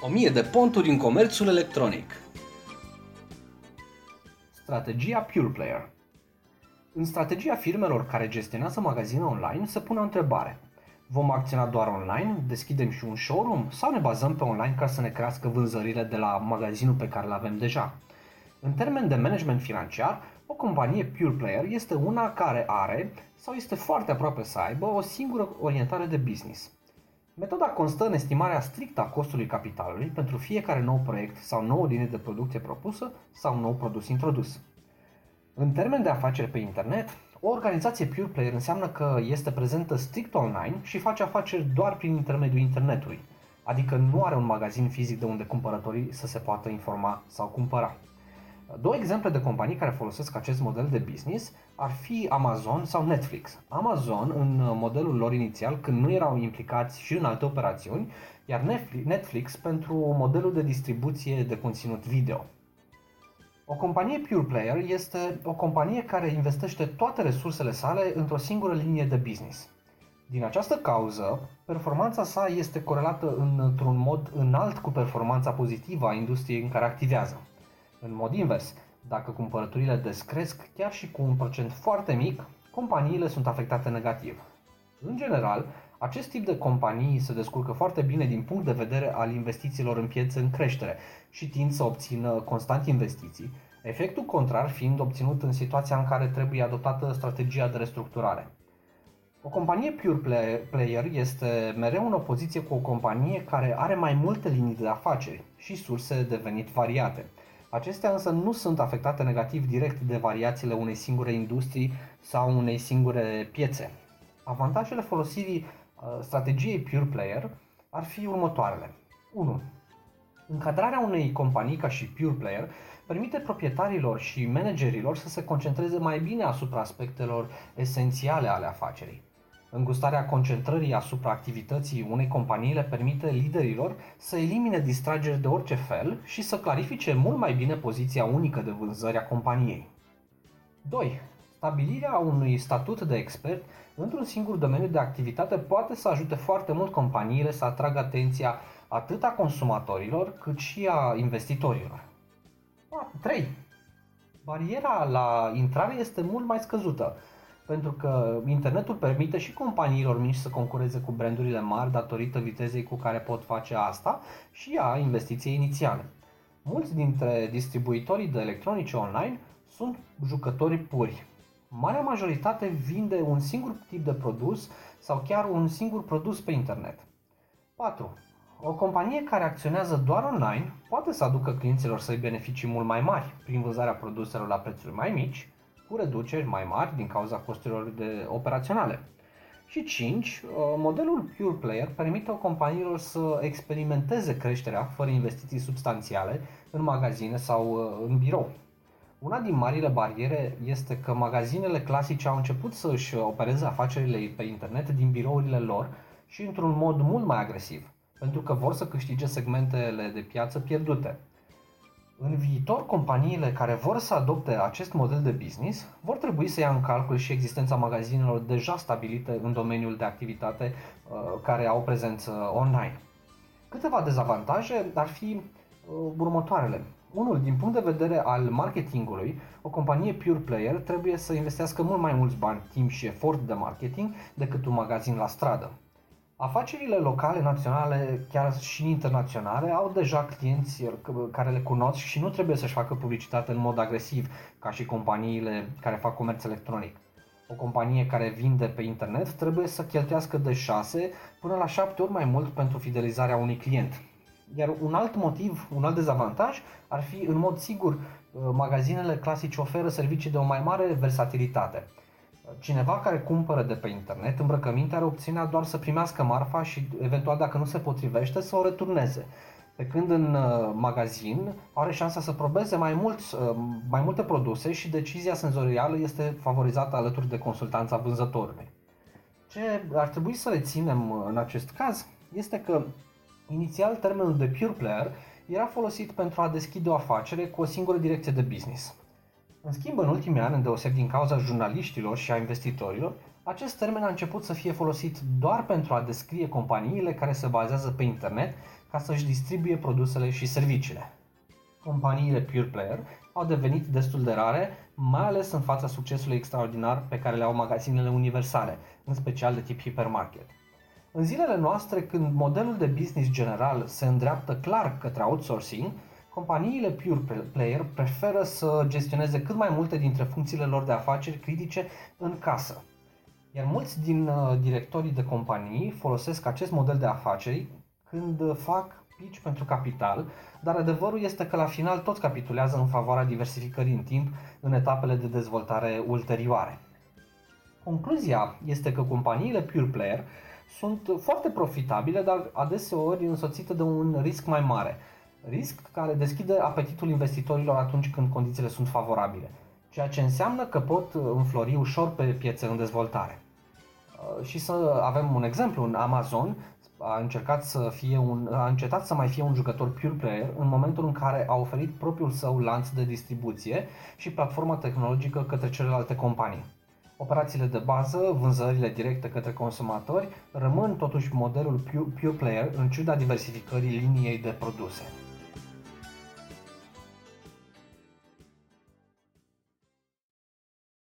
1000 de ponturi în comerțul electronic. Strategia Pure Player În strategia firmelor care gestionează magazine online se pune o întrebare. Vom acționa doar online, deschidem și un showroom sau ne bazăm pe online ca să ne crească vânzările de la magazinul pe care îl avem deja? În termen de management financiar, o companie pure player este una care are sau este foarte aproape să aibă o singură orientare de business. Metoda constă în estimarea strictă a costului capitalului pentru fiecare nou proiect sau nouă linie de producție propusă sau nou produs introdus. În termen de afaceri pe internet, o organizație pure player înseamnă că este prezentă strict online și face afaceri doar prin intermediul internetului, adică nu are un magazin fizic de unde cumpărătorii să se poată informa sau cumpăra. Două exemple de companii care folosesc acest model de business ar fi Amazon sau Netflix. Amazon, în modelul lor inițial, când nu erau implicați și în alte operațiuni, iar Netflix pentru modelul de distribuție de conținut video. O companie pure player este o companie care investește toate resursele sale într-o singură linie de business. Din această cauză, performanța sa este corelată într-un mod înalt cu performanța pozitivă a industriei în care activează. În mod invers, dacă cumpărăturile descresc chiar și cu un procent foarte mic, companiile sunt afectate negativ. În general, acest tip de companii se descurcă foarte bine din punct de vedere al investițiilor în piețe în creștere și tind să obțină constant investiții, efectul contrar fiind obținut în situația în care trebuie adoptată strategia de restructurare. O companie pure player este mereu în opoziție cu o companie care are mai multe linii de afaceri și surse de venit variate – Acestea însă nu sunt afectate negativ direct de variațiile unei singure industrii sau unei singure piețe. Avantajele folosirii uh, strategiei Pure Player ar fi următoarele. 1. Încadrarea unei companii ca și Pure Player permite proprietarilor și managerilor să se concentreze mai bine asupra aspectelor esențiale ale afacerii. Îngustarea concentrării asupra activității unei companii le permite liderilor să elimine distrageri de orice fel și să clarifice mult mai bine poziția unică de vânzări a companiei. 2. Stabilirea unui statut de expert într-un singur domeniu de activitate poate să ajute foarte mult companiile să atragă atenția atât a consumatorilor cât și a investitorilor. 3. Bariera la intrare este mult mai scăzută pentru că internetul permite și companiilor mici să concureze cu brandurile mari datorită vitezei cu care pot face asta și a investiției inițiale. Mulți dintre distribuitorii de electronice online sunt jucători puri. Marea majoritate vinde un singur tip de produs sau chiar un singur produs pe internet. 4. O companie care acționează doar online poate să aducă clienților săi beneficii mult mai mari prin vânzarea produselor la prețuri mai mici, cu reduceri mai mari din cauza costurilor de operaționale. Și 5. Uh, modelul Pure Player permite companiilor să experimenteze creșterea fără investiții substanțiale în magazine sau uh, în birou. Una din marile bariere este că magazinele clasice au început să își opereze afacerile pe internet din birourile lor și într-un mod mult mai agresiv, pentru că vor să câștige segmentele de piață pierdute. În viitor, companiile care vor să adopte acest model de business vor trebui să ia în calcul și existența magazinelor deja stabilite în domeniul de activitate uh, care au prezență online. Câteva dezavantaje ar fi uh, următoarele. Unul, din punct de vedere al marketingului, o companie pure player trebuie să investească mult mai mulți bani, timp și efort de marketing decât un magazin la stradă. Afacerile locale, naționale, chiar și internaționale au deja clienți care le cunosc și nu trebuie să-și facă publicitate în mod agresiv ca și companiile care fac comerț electronic. O companie care vinde pe internet trebuie să cheltuiască de 6 până la 7 ori mai mult pentru fidelizarea unui client. Iar un alt motiv, un alt dezavantaj ar fi, în mod sigur, magazinele clasice oferă servicii de o mai mare versatilitate. Cineva care cumpără de pe internet îmbrăcăminte are opțiunea doar să primească marfa și eventual dacă nu se potrivește să o returneze. Pe când în uh, magazin are șansa să probeze mai, mult, uh, mai multe produse și decizia senzorială este favorizată alături de consultanța vânzătorului. Ce ar trebui să reținem uh, în acest caz este că inițial termenul de pure player era folosit pentru a deschide o afacere cu o singură direcție de business. În schimb, în ultimii ani, îndeoseb din cauza jurnaliștilor și a investitorilor, acest termen a început să fie folosit doar pentru a descrie companiile care se bazează pe internet ca să-și distribuie produsele și serviciile. Companiile pure player au devenit destul de rare, mai ales în fața succesului extraordinar pe care le au magazinele universale, în special de tip hipermarket. În zilele noastre, când modelul de business general se îndreaptă clar către outsourcing, companiile pure player preferă să gestioneze cât mai multe dintre funcțiile lor de afaceri critice în casă. Iar mulți din uh, directorii de companii folosesc acest model de afaceri când fac pitch pentru capital, dar adevărul este că la final toți capitulează în favoarea diversificării în timp în etapele de dezvoltare ulterioare. Concluzia este că companiile pure player sunt foarte profitabile, dar adeseori însoțite de un risc mai mare. Risc care deschide apetitul investitorilor atunci când condițiile sunt favorabile, ceea ce înseamnă că pot înflori ușor pe piețe în dezvoltare. Uh, și să avem un exemplu, în Amazon a încercat să fie un, a încetat să mai fie un jucător pure player în momentul în care a oferit propriul său lanț de distribuție și platforma tehnologică către celelalte companii. Operațiile de bază, vânzările directe către consumatori, rămân totuși modelul pure player în ciuda diversificării liniei de produse.